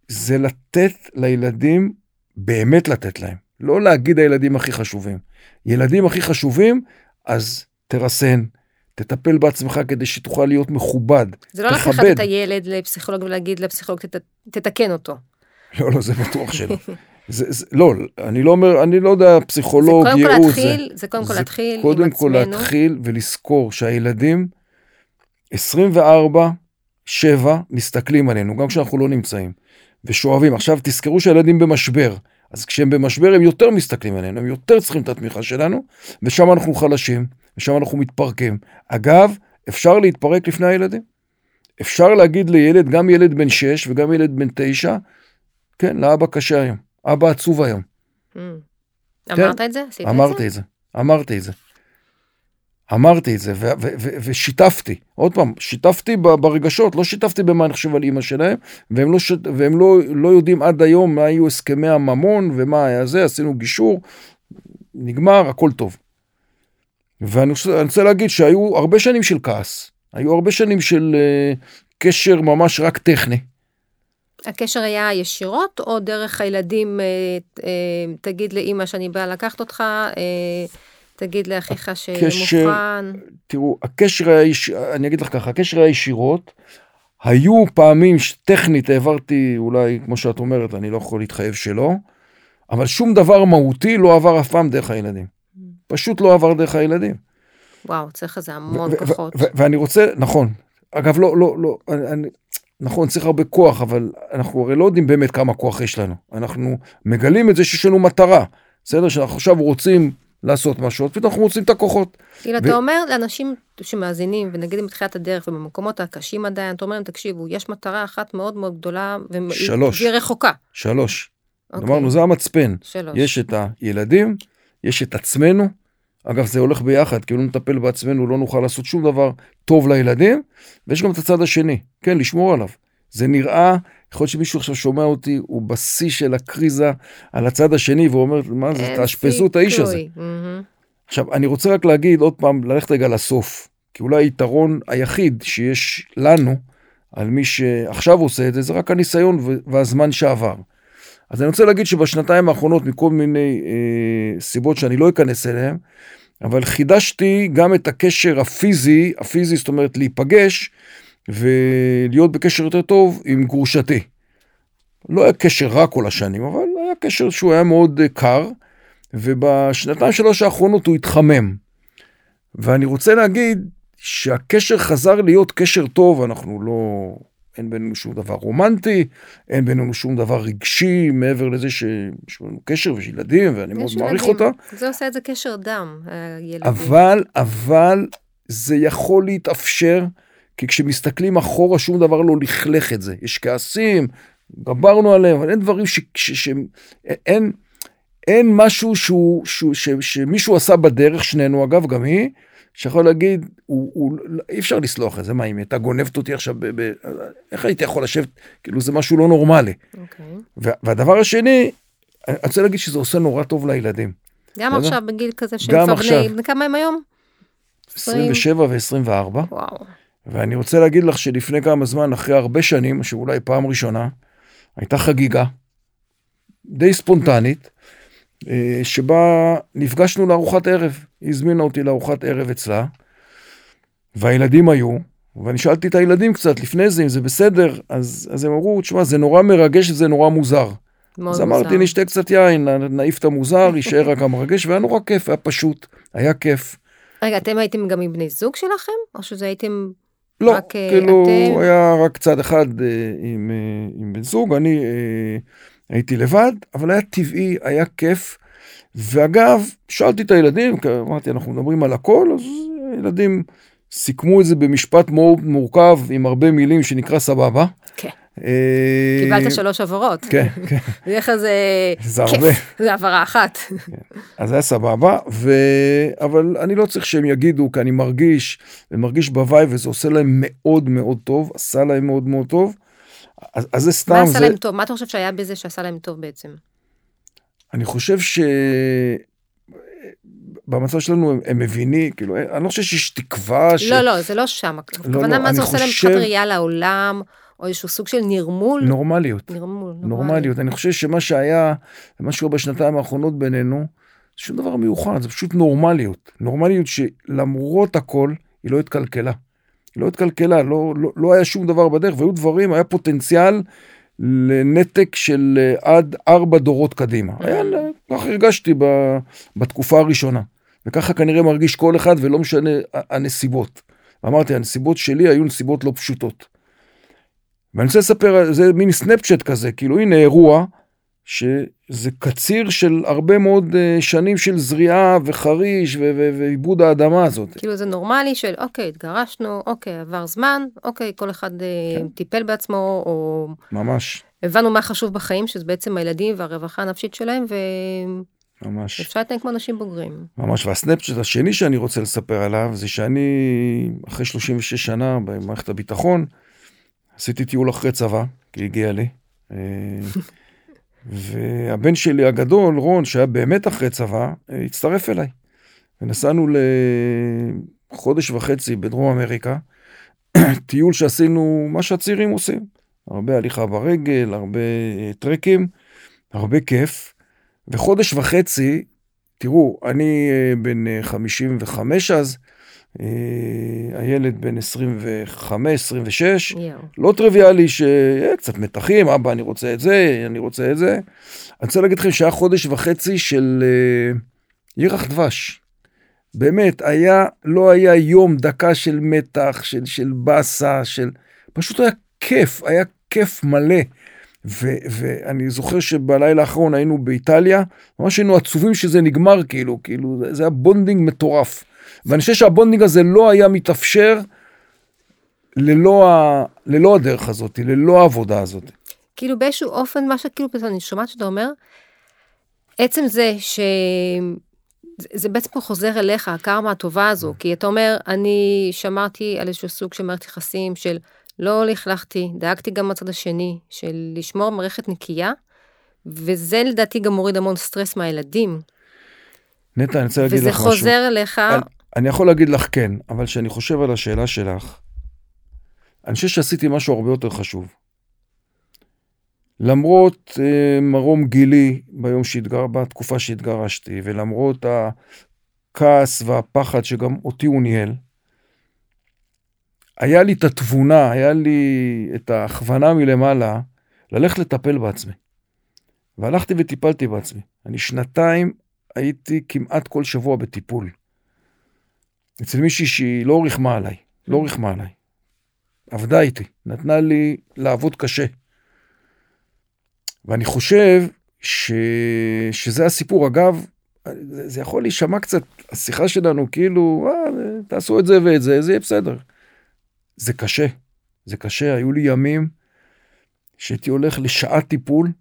זה לתת לילדים, באמת לתת להם. לא להגיד הילדים הכי חשובים. ילדים הכי חשובים, אז תרסן, תטפל בעצמך כדי שתוכל להיות מכובד, זה לא לקחת את הילד לפסיכולוג ולהגיד לפסיכולוג, תת, תתקן אותו. לא, לא, זה בטוח שלא. זה, זה, לא, אני לא אומר, אני לא יודע, פסיכולוג, ייעוץ. זה קודם כל להתחיל, זה, זה קודם כל להתחיל עם עצמנו. קודם כל להתחיל ולזכור שהילדים 24, 7 מסתכלים עלינו, גם כשאנחנו לא נמצאים, ושואבים. עכשיו תזכרו שהילדים במשבר, אז כשהם במשבר הם יותר מסתכלים עלינו, הם יותר צריכים את התמיכה שלנו, ושם אנחנו חלשים, ושם אנחנו מתפרקים. אגב, אפשר להתפרק לפני הילדים. אפשר להגיד לילד, גם ילד בן 6 וגם ילד בן 9, כן, לאבא קשה היום, אבא עצוב היום. Mm. כן? אמרת את זה? עשית אמרתי את זה? אמרתי את זה. אמרתי את זה ושיתפתי, עוד פעם, שיתפתי ברגשות, לא שיתפתי במה אני חושב על אימא שלהם, והם, לא, ש... והם לא, לא יודעים עד היום מה היו הסכמי הממון ומה היה זה, עשינו גישור, נגמר, הכל טוב. ואני רוצה, רוצה להגיד שהיו הרבה שנים של כעס, היו הרבה שנים של uh, קשר ממש רק טכני. הקשר היה ישירות, או דרך הילדים, אה, אה, תגיד לאימא שאני באה לקחת אותך, אה, תגיד לאחיך שמוכן. תראו, הקשר היה, יש... אני אגיד לך ככה, הקשר היה ישירות. היו פעמים שטכנית העברתי, אולי, כמו שאת אומרת, אני לא יכול להתחייב שלא, אבל שום דבר מהותי לא עבר אף פעם דרך הילדים. פשוט לא עבר דרך הילדים. וואו, צריך איזה המון כוחות. ואני רוצה, נכון. אגב, לא, לא, לא, אני, נכון, צריך הרבה כוח, אבל אנחנו הרי לא יודעים באמת כמה כוח יש לנו. אנחנו מגלים את זה שיש לנו מטרה. בסדר? שאנחנו עכשיו רוצים לעשות משהו, אז פתאום אנחנו מוצאים את הכוחות. כאילו, ו... אתה אומר לאנשים שמאזינים, ונגיד אם בתחילת הדרך ובמקומות הקשים עדיין, אתה אומר להם, תקשיבו, יש מטרה אחת מאוד מאוד גדולה, והיא רחוקה. שלוש. אוקיי. אמרנו, זה המצפן. שלוש. יש את הילדים, יש את עצמנו. אגב, זה הולך ביחד, כי אם לא נטפל בעצמנו, לא נוכל לעשות שום דבר טוב לילדים, ויש גם את הצד השני, כן, לשמור עליו. זה נראה, יכול להיות שמישהו עכשיו שומע אותי, הוא בשיא של הקריזה על הצד השני, והוא אומר, מה זה, תאשפזו את האיש הזה. עכשיו, אני רוצה רק להגיד עוד פעם, ללכת רגע לסוף, כי אולי היתרון היחיד שיש לנו, על מי שעכשיו עושה את זה, זה רק הניסיון והזמן שעבר. אז אני רוצה להגיד שבשנתיים האחרונות, מכל מיני אה, סיבות שאני לא אכנס אליהן, אבל חידשתי גם את הקשר הפיזי, הפיזי זאת אומרת להיפגש ולהיות בקשר יותר טוב עם גרושתי. לא היה קשר רע כל השנים, אבל היה קשר שהוא היה מאוד אה, קר, ובשנתיים שלוש האחרונות הוא התחמם. ואני רוצה להגיד שהקשר חזר להיות קשר טוב, אנחנו לא אין בינינו שום דבר רומנטי, אין בינינו שום דבר רגשי, מעבר לזה שיש לנו קשר ויש ילדים, ואני מאוד ילדים. מעריך אותה. זה עושה את זה קשר דם, הילדים. אבל, אבל זה יכול להתאפשר, כי כשמסתכלים אחורה, שום דבר לא לכלך את זה. יש כעסים, גברנו עליהם, אבל אין דברים ש... ש, ש אין, אין משהו שהוא, שהוא, ש, שמישהו עשה בדרך, שנינו אגב, גם היא, שיכול להגיד, הוא, הוא, אי אפשר לסלוח את זה, מה אם הייתה גונבת אותי עכשיו, ב, ב, איך הייתי יכול לשבת, כאילו זה משהו לא נורמלי. Okay. אוקיי. והדבר השני, אני רוצה להגיד שזה עושה נורא טוב לילדים. גם עכשיו בגיל כזה שהם כבר בני, כמה הם היום? 27 ו-24. וואו. ואני רוצה להגיד לך שלפני כמה זמן, אחרי הרבה שנים, שאולי פעם ראשונה, הייתה חגיגה די ספונטנית, שבה נפגשנו לארוחת ערב. היא הזמינה אותי לארוחת ערב אצלה, והילדים היו, ואני שאלתי את הילדים קצת לפני זה, אם זה בסדר, אז, אז הם אמרו, תשמע, זה נורא מרגש וזה נורא מוזר. מאוד אז אמרתי, נשתה קצת יין, נעיף את המוזר, יישאר רק המרגש, והיה נורא כיף, היה פשוט, היה כיף. רגע, אתם הייתם גם עם בני זוג שלכם? או שזה הייתם לא, רק אה, כאילו, אתם? היה רק צד אחד אה, עם, אה, עם בן זוג, אני אה, הייתי לבד, אבל היה טבעי, היה כיף. ואגב, שאלתי את הילדים, אמרתי, אנחנו מדברים על הכל, אז הילדים סיכמו את זה במשפט מאוד מורכב, עם הרבה מילים, שנקרא סבבה. כן. אה, קיבלת שלוש הבהרות. כן, כן. בדרך כלל זה הרבה. זה הבהרה אחת. כן. אז היה סבבה, ו... אבל אני לא צריך שהם יגידו, כי אני מרגיש, ומרגיש בוואי, וזה עושה להם מאוד מאוד טוב, עשה להם מאוד מאוד טוב. אז, אז זה סתם. מה עשה זה... להם טוב? מה אתה חושב שהיה בזה שעשה להם טוב בעצם? אני חושב ש... במצב שלנו הם, הם מבינים, כאילו, אני לא חושב שיש תקווה ש... לא, לא, זה לא שם. לא, הכוונה, לא, מה זה עושה להם מבחינת ראייה לעולם, או איזשהו סוג של נרמול? נורמליות. נרמול, נורמליות. אני חושב שמה שהיה, מה שקורה בשנתיים האחרונות בינינו, זה שום דבר מיוחד, זה פשוט נורמליות. נורמליות שלמרות הכל, היא לא התקלקלה. לא התקלקלה, לא, לא, לא היה שום דבר בדרך, והיו דברים, היה פוטנציאל לנתק של אה, עד ארבע דורות קדימה. היה, ככה הרגשתי ב, בתקופה הראשונה. וככה כנראה מרגיש כל אחד, ולא משנה הנסיבות. אמרתי, הנסיבות שלי היו נסיבות לא פשוטות. ואני רוצה לספר, זה מין סנפצ'ט כזה, כאילו הנה אירוע, שזה קציר של הרבה מאוד uh, שנים של זריעה וחריש ועיבוד האדמה הזאת. כאילו זה נורמלי של אוקיי, התגרשנו, אוקיי, עבר זמן, אוקיי, כל אחד uh, כן. טיפל בעצמו, או... ממש. הבנו מה חשוב בחיים, שזה בעצם הילדים והרווחה הנפשית שלהם, ו... ממש. אפשר לתת כמו אנשים בוגרים. ממש, והסנפצ'ט השני שאני רוצה לספר עליו, זה שאני, אחרי 36 שנה במערכת הביטחון, עשיתי טיול אחרי צבא, כי הגיע לי. אה, והבן שלי הגדול, רון, שהיה באמת אחרי צבא, הצטרף אליי. ונסענו לחודש וחצי בדרום אמריקה, טיול שעשינו מה שהצעירים עושים. הרבה הליכה ברגל, הרבה אה, טרקים, הרבה כיף. וחודש וחצי, תראו, אני אה, בן 55 אז, הילד בן 25, 26, לא טריוויאלי שיהיה קצת מתחים, אבא, אני רוצה את זה, אני רוצה את זה. אני רוצה להגיד לכם שהיה חודש וחצי של ירח דבש. באמת, היה, לא היה יום, דקה של מתח, של, של באסה, של... פשוט היה כיף, היה כיף מלא. ו, ואני זוכר שבלילה האחרון היינו באיטליה, ממש היינו עצובים שזה נגמר, כאילו, כאילו, זה היה bonding מטורף. ואני חושב שה bonding הזה לא היה מתאפשר ללא, ה, ללא הדרך הזאת, ללא העבודה הזאת. כאילו באיזשהו אופן, מה שכאילו, אני שומעת שאתה אומר, עצם זה ש... זה בעצם חוזר אליך, הקרמה הטובה הזו, כי אתה אומר, אני שמרתי על איזשהו סוג של מערכת יחסים של לא לכלכתי, דאגתי גם מהצד השני, של לשמור מערכת נקייה, וזה לדעתי גם מוריד המון סטרס מהילדים. נטע, אני רוצה להגיד לך משהו. וזה חוזר אליך. אני, יכול להגיד לך כן, אבל כשאני חושב על השאלה שלך, אני חושב שעשיתי משהו הרבה יותר חשוב. למרות uh, מרום גילי ביום שהתגר... בתקופה שהתגרשתי, ולמרות הכעס והפחד שגם אותי הוא ניהל, היה לי את התבונה, היה לי את ההכוונה מלמעלה ללכת לטפל בעצמי. והלכתי וטיפלתי בעצמי. אני שנתיים הייתי כמעט כל שבוע בטיפול. אצל מישהי שהיא לא ריחמה עליי, לא ריחמה עליי. עבדה איתי, נתנה לי לעבוד קשה. ואני חושב ש... שזה הסיפור. אגב, זה יכול להישמע קצת, השיחה שלנו כאילו, אה, תעשו את זה ואת זה, זה יהיה בסדר. זה קשה, זה קשה. היו לי ימים שהייתי הולך לשעת טיפול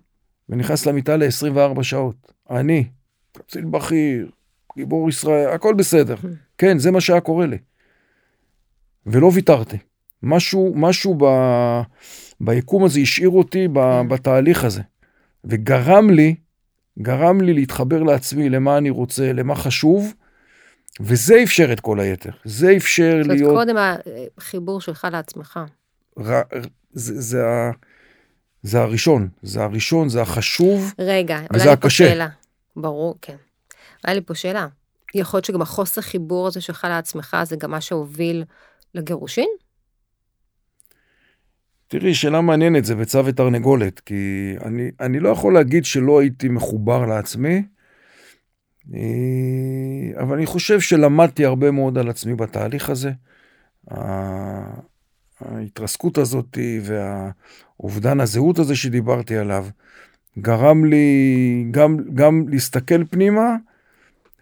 ונכנס למיטה ל-24 שעות. אני, קצין בכיר, גיבור ישראל, הכל בסדר. כן, זה מה שהיה קורה לי. ולא ויתרתי. משהו, משהו ב... ביקום הזה השאיר אותי ב... בתהליך הזה. וגרם לי, גרם לי להתחבר לעצמי, למה אני רוצה, למה חשוב, וזה אפשר את כל היתר. זה אפשר להיות... זאת אומרת, קודם החיבור שלך לעצמך. ר... זה, זה, ה... זה הראשון, זה הראשון, זה החשוב, רגע, וזה הקשה. פה שאלה. ברור, כן. היה לי פה שאלה. יכול להיות שגם החוסר חיבור הזה שלך לעצמך, זה גם מה שהוביל לגירושין? תראי, שאלה מעניינת, זה ביצה ותרנגולת, כי אני, אני לא יכול להגיד שלא הייתי מחובר לעצמי, אה, אבל אני חושב שלמדתי הרבה מאוד על עצמי בתהליך הזה. ההתרסקות הזאת והאובדן הזהות הזה שדיברתי עליו, גרם לי גם, גם להסתכל פנימה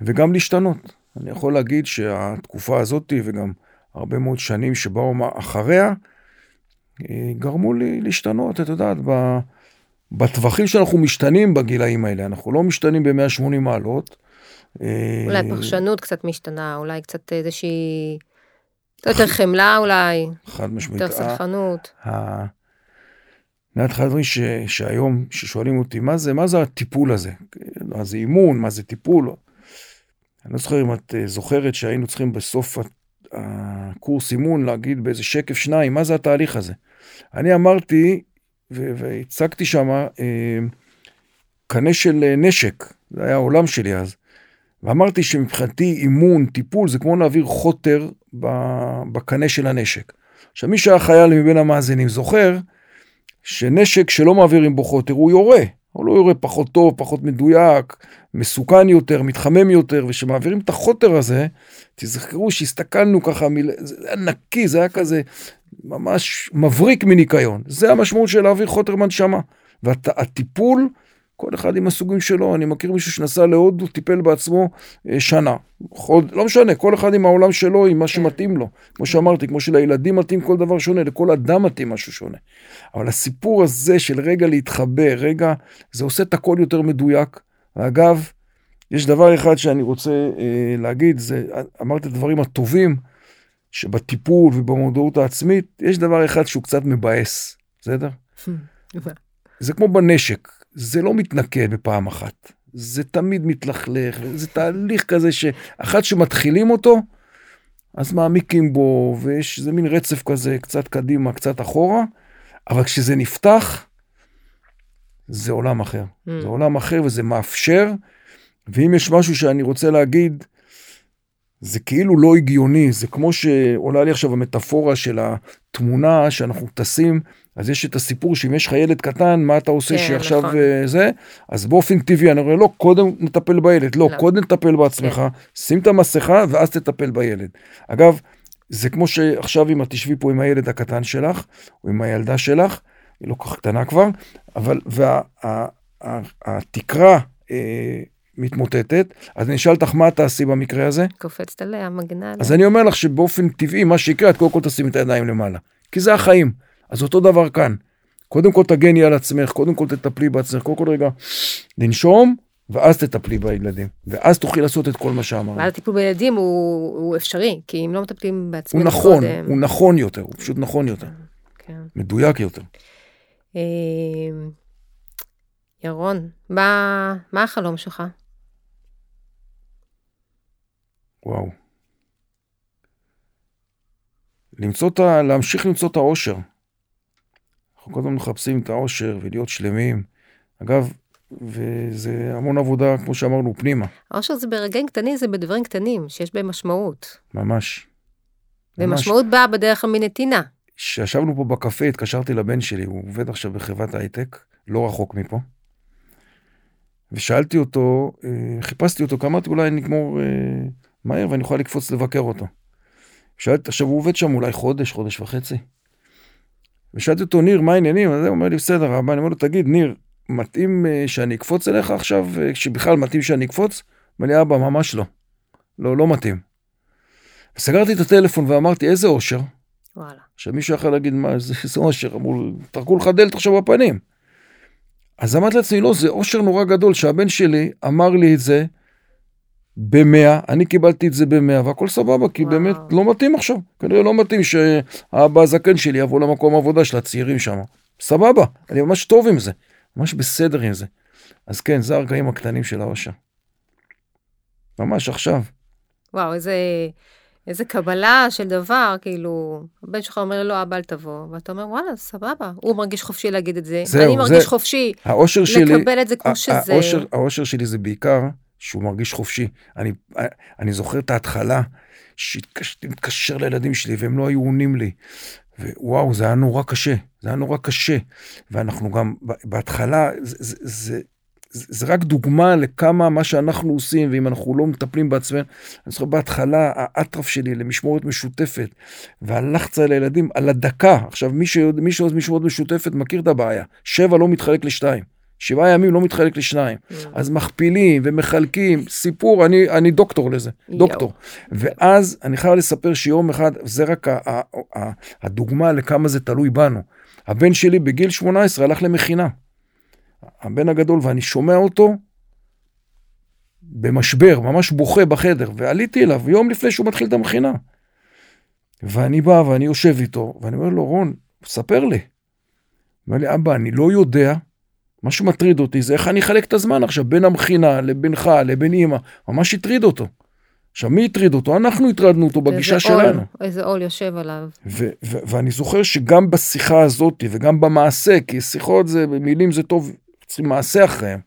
וגם להשתנות. אני יכול להגיד שהתקופה הזאת וגם הרבה מאוד שנים שבאו אחריה, אה, גרמו לי להשתנות, את יודעת, בטווחים שאנחנו משתנים בגילאים האלה, אנחנו לא משתנים ב-180 מעלות. אה, אולי פרשנות קצת משתנה, אולי קצת איזושהי... יותר חמלה אולי. חד משמעית. יותר סלחנות. אחד הדברים שהיום, ששואלים אותי, מה זה, מה זה הטיפול הזה? מה זה אימון, מה זה טיפול? אני לא זוכר אם את אה, זוכרת שהיינו צריכים בסוף הקורס אימון להגיד באיזה שקף שניים, מה זה התהליך הזה? אני אמרתי, והצגתי שם אה, קנה של אה, נשק, זה היה העולם שלי אז, ואמרתי שמבחינתי אימון, טיפול, זה כמו להעביר חוטר בקנה של הנשק. עכשיו, מי שהיה חייל מבין המאזינים זוכר שנשק שלא מעבירים בו חוטר הוא יורה. הוא לא יורה פחות טוב, פחות מדויק, מסוכן יותר, מתחמם יותר, וכשמעבירים את החוטר הזה, תזכרו שהסתכלנו ככה, מיל... זה היה נקי, זה היה כזה ממש מבריק מניקיון. זה המשמעות של להעביר חוטר מנשמה. והטיפול, כל אחד עם הסוגים שלו, אני מכיר מישהו שנסע להודו, טיפל בעצמו אה, שנה. חוד, לא משנה, כל אחד עם העולם שלו, עם מה שמתאים לו. כמו שאמרתי, כמו שלילדים מתאים כל דבר שונה, לכל אדם מתאים משהו שונה. אבל הסיפור הזה של רגע להתחבר, רגע, זה עושה את הכל יותר מדויק. ואגב, יש דבר אחד שאני רוצה אה, להגיד, זה, אמרת את הדברים הטובים, שבטיפול ובמודעות העצמית, יש דבר אחד שהוא קצת מבאס, בסדר? זה כמו בנשק, זה לא מתנקה בפעם אחת. זה תמיד מתלכלך, זה תהליך כזה שאחת שמתחילים אותו, אז מעמיקים בו, ויש איזה מין רצף כזה, קצת קדימה, קצת אחורה, אבל כשזה נפתח, זה עולם אחר. Mm. זה עולם אחר וזה מאפשר, ואם יש משהו שאני רוצה להגיד, זה כאילו לא הגיוני, זה כמו שעולה לי עכשיו המטאפורה של התמונה שאנחנו טסים, אז יש את הסיפור שאם יש לך ילד קטן, מה אתה עושה כן, שעכשיו נכון. אה, זה, אז באופן טבעי אני אומר, לא, קודם נטפל בילד, לא, לא. קודם תטפל בעצמך, כן. שים את המסכה ואז תטפל בילד. אגב, זה כמו שעכשיו אם את תשבי פה עם הילד הקטן שלך, או עם הילדה שלך, היא לא כל כך קטנה כבר, אבל, והתקרה אה, מתמוטטת, אז אני אשאל אותך מה תעשי במקרה הזה? קופצת עליה, מגנה עליה. אז אני אומר לך שבאופן טבעי מה שיקרה, את קודם כל תשימי את הידיים למעלה. כי זה החיים. אז אותו דבר כאן. קודם כל תגני על עצמך, קודם כל תטפלי בעצמך, קודם כל רגע לנשום, ואז תטפלי בילדים. ואז תוכלי לעשות את כל מה שאמרנו. ואז הטיפול בילדים הוא, הוא אפשרי, כי אם לא מטפלים הוא בעצמנו נכון, קודם... הוא נכון יותר, הוא פשוט נכון יותר, כן. מדויק יותר. אה, ירון, מה, מה החלום שלך? וואו. למצוא את ה... להמשיך למצוא את האושר. אנחנו קודם מחפשים את האושר ולהיות שלמים. אגב, וזה המון עבודה, כמו שאמרנו, פנימה, האושר זה ברגעים קטנים, זה בדברים קטנים, שיש בהם משמעות. ממש. ממש. ומשמעות באה בדרך כלל מנתינה. כשישבנו פה בקפה, התקשרתי לבן שלי, הוא עובד עכשיו בחברת הייטק, לא רחוק מפה. ושאלתי אותו, אה, חיפשתי אותו, כי אמרתי אולי נגמור אה, מהר ואני אוכל לקפוץ לבקר אותו. שאלתי, עכשיו הוא עובד שם אולי חודש, חודש וחצי. ושאלתי אותו, ניר, מה העניינים? אז הוא אומר לי, בסדר, אבא, אני אומר לו, תגיד, ניר, מתאים אה, שאני אקפוץ אליך עכשיו, אה, שבכלל מתאים שאני אקפוץ? אומר לי, אבא, ממש לא. לא, לא מתאים. סגרתי את הטלפון ואמרתי, איזה אושר. וואלה. עכשיו מישהו יכול להגיד מה זה, זה אושר, אמרו טרקו לך דלת עכשיו בפנים. אז אמרתי לעצמי לא זה אושר נורא גדול שהבן שלי אמר לי את זה במאה, אני קיבלתי את זה במאה והכל סבבה כי וואו. באמת לא מתאים עכשיו, כנראה לא מתאים שהאבא הזקן שלי יבוא למקום העבודה של הצעירים שם, סבבה, אני ממש טוב עם זה, ממש בסדר עם זה. אז כן, זה הרגעים הקטנים של האושר. ממש עכשיו. וואו, איזה, איזה קבלה של דבר, כאילו, הבן שלך אומר, לא, אבא, אל תבוא, ואתה אומר, וואלה, סבבה, הוא מרגיש חופשי להגיד את זה, זהו, אני מרגיש זה- חופשי האושר שלי, לקבל את זה כמו שזה. האושר, האושר שלי זה בעיקר שהוא מרגיש חופשי. אני, אני זוכר את ההתחלה, שהתקשרתי מתקשר לילדים שלי והם לא היו עונים לי. ווואו, זה היה נורא קשה, זה היה נורא קשה. ואנחנו גם, בהתחלה, זה, זה, זה, זה, רק דוגמה לכמה מה שאנחנו עושים, ואם אנחנו לא מטפלים בעצמנו. אני זוכר בהתחלה, האטרף שלי למשמורת משותפת, והלחץ על הילדים על הדקה. עכשיו, מי שעושה משמורת משותפת מכיר את הבעיה. שבע לא מתחלק לשתיים. שבעה ימים לא מתחלק לשניים. Mm. אז מכפילים ומחלקים, סיפור, אני, אני דוקטור לזה. דוקטור. ואז אני חייב לספר שיום אחד, זה רק ה, ה, ה, הדוגמה לכמה זה תלוי בנו. הבן שלי בגיל 18 הלך למכינה. הבן הגדול, ואני שומע אותו במשבר, ממש בוכה בחדר, ועליתי אליו יום לפני שהוא מתחיל את המכינה. ואני בא ואני יושב איתו, ואני אומר לו, רון, ספר לי. הוא אומר לי, אבא, אני לא יודע, מה שמטריד אותי זה איך אני אחלק את הזמן עכשיו בין המכינה לבינך לבין אימא, ממש הטריד אותו. עכשיו, מי הטריד אותו? אנחנו הטרדנו אותו בגישה עול, שלנו. איזה עול יושב עליו. ו- ו- ואני זוכר שגם בשיחה הזאת וגם במעשה, כי שיחות זה, מילים זה טוב, צריכים מעשה אחריהם.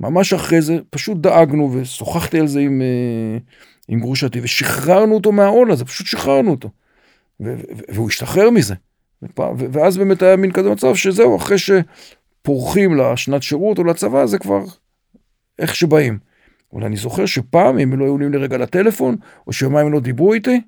ממש אחרי זה פשוט דאגנו ושוחחתי על זה עם, אה, עם גרושתי ושחררנו אותו מהעול הזה, פשוט שחררנו אותו. ו- ו- והוא השתחרר מזה. ופ- ו- ואז באמת היה מין כזה מצב שזהו, אחרי שפורחים לשנת שירות או לצבא, זה כבר איך שבאים. אבל אני זוכר שפעם, אם לא היו עונים לי רגע לטלפון, או שיומיים לא דיברו איתי,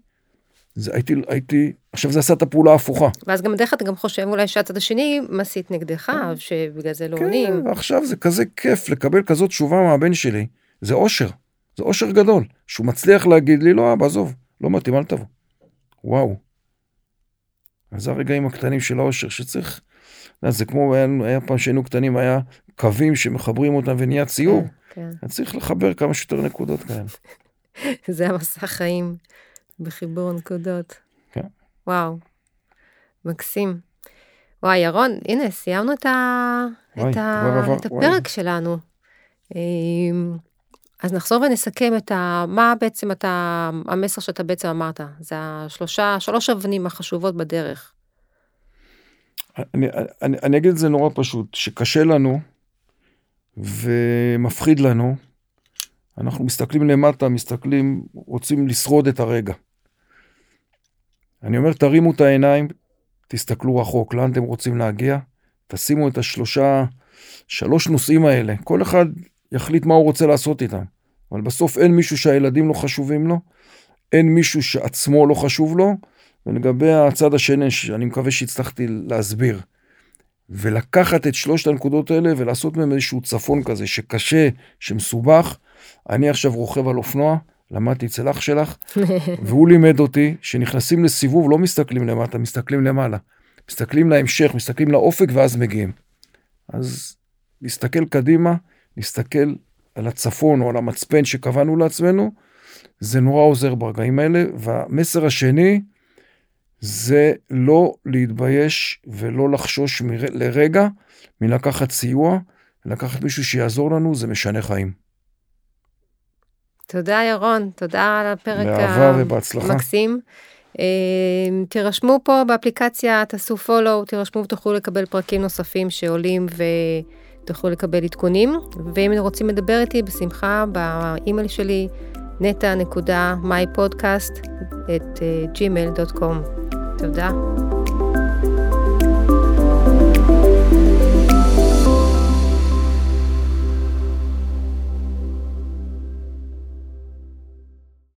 זה הייתי, הייתי, עכשיו זה עשה את הפעולה ההפוכה. ואז גם בדרך כלל אתה גם חושב אולי שהצד השני מסית נגדך, שבגלל זה לא כן, עונים. ועכשיו זה כזה כיף לקבל כזאת תשובה מהבן שלי, זה אושר, זה אושר גדול, שהוא מצליח להגיד לי, לא אבא, עזוב, לא מתאים, אל תבוא. וואו. אז הרגעים הקטנים של האושר שצריך, זה כמו, היה, היה פעם שהיינו קטנים, היה קווים שמחברים אותם ונהיה ציור, כן, אז צריך לחבר כמה שיותר נקודות כאלה. זה המסע חיים בחיבור נקודות. כן. וואו, מקסים. וואי, ירון, הנה, סיימנו את, ה... וואי, את, ה... את הפרק שלנו. אמ, אז נחזור ונסכם את ה... מה בעצם אתה... המסר שאתה בעצם אמרת. זה השלושה, שלוש אבנים החשובות בדרך. אני, אני, אני אגיד את זה נורא פשוט, שקשה לנו ומפחיד לנו, אנחנו מסתכלים למטה, מסתכלים, רוצים לשרוד את הרגע. אני אומר, תרימו את העיניים, תסתכלו רחוק, לאן אתם רוצים להגיע, תשימו את השלושה, שלוש נושאים האלה, כל אחד יחליט מה הוא רוצה לעשות איתם. אבל בסוף אין מישהו שהילדים לא חשובים לו, אין מישהו שעצמו לא חשוב לו, ולגבי הצד השני, שאני מקווה שהצלחתי להסביר, ולקחת את שלושת הנקודות האלה ולעשות מהם איזשהו צפון כזה, שקשה, שמסובך. אני עכשיו רוכב על אופנוע, למדתי אצל אח שלך, והוא לימד אותי שנכנסים לסיבוב, לא מסתכלים למטה, מסתכלים למעלה. מסתכלים להמשך, מסתכלים לאופק ואז מגיעים. אז נסתכל קדימה, נסתכל על הצפון או על המצפן שקבענו לעצמנו, זה נורא עוזר ברגעים האלה. והמסר השני, זה לא להתבייש ולא לחשוש מר... לרגע מלקחת סיוע, לקחת מישהו שיעזור לנו, זה משנה חיים. תודה ירון, תודה על הפרק המקסים. אה, תירשמו פה באפליקציה, תעשו follow, תירשמו ותוכלו לקבל פרקים נוספים שעולים ותוכלו לקבל עדכונים. ואם אתם רוצים לדבר איתי, בשמחה, באימייל שלי, נטע.mypodcast את gmail.com. תודה.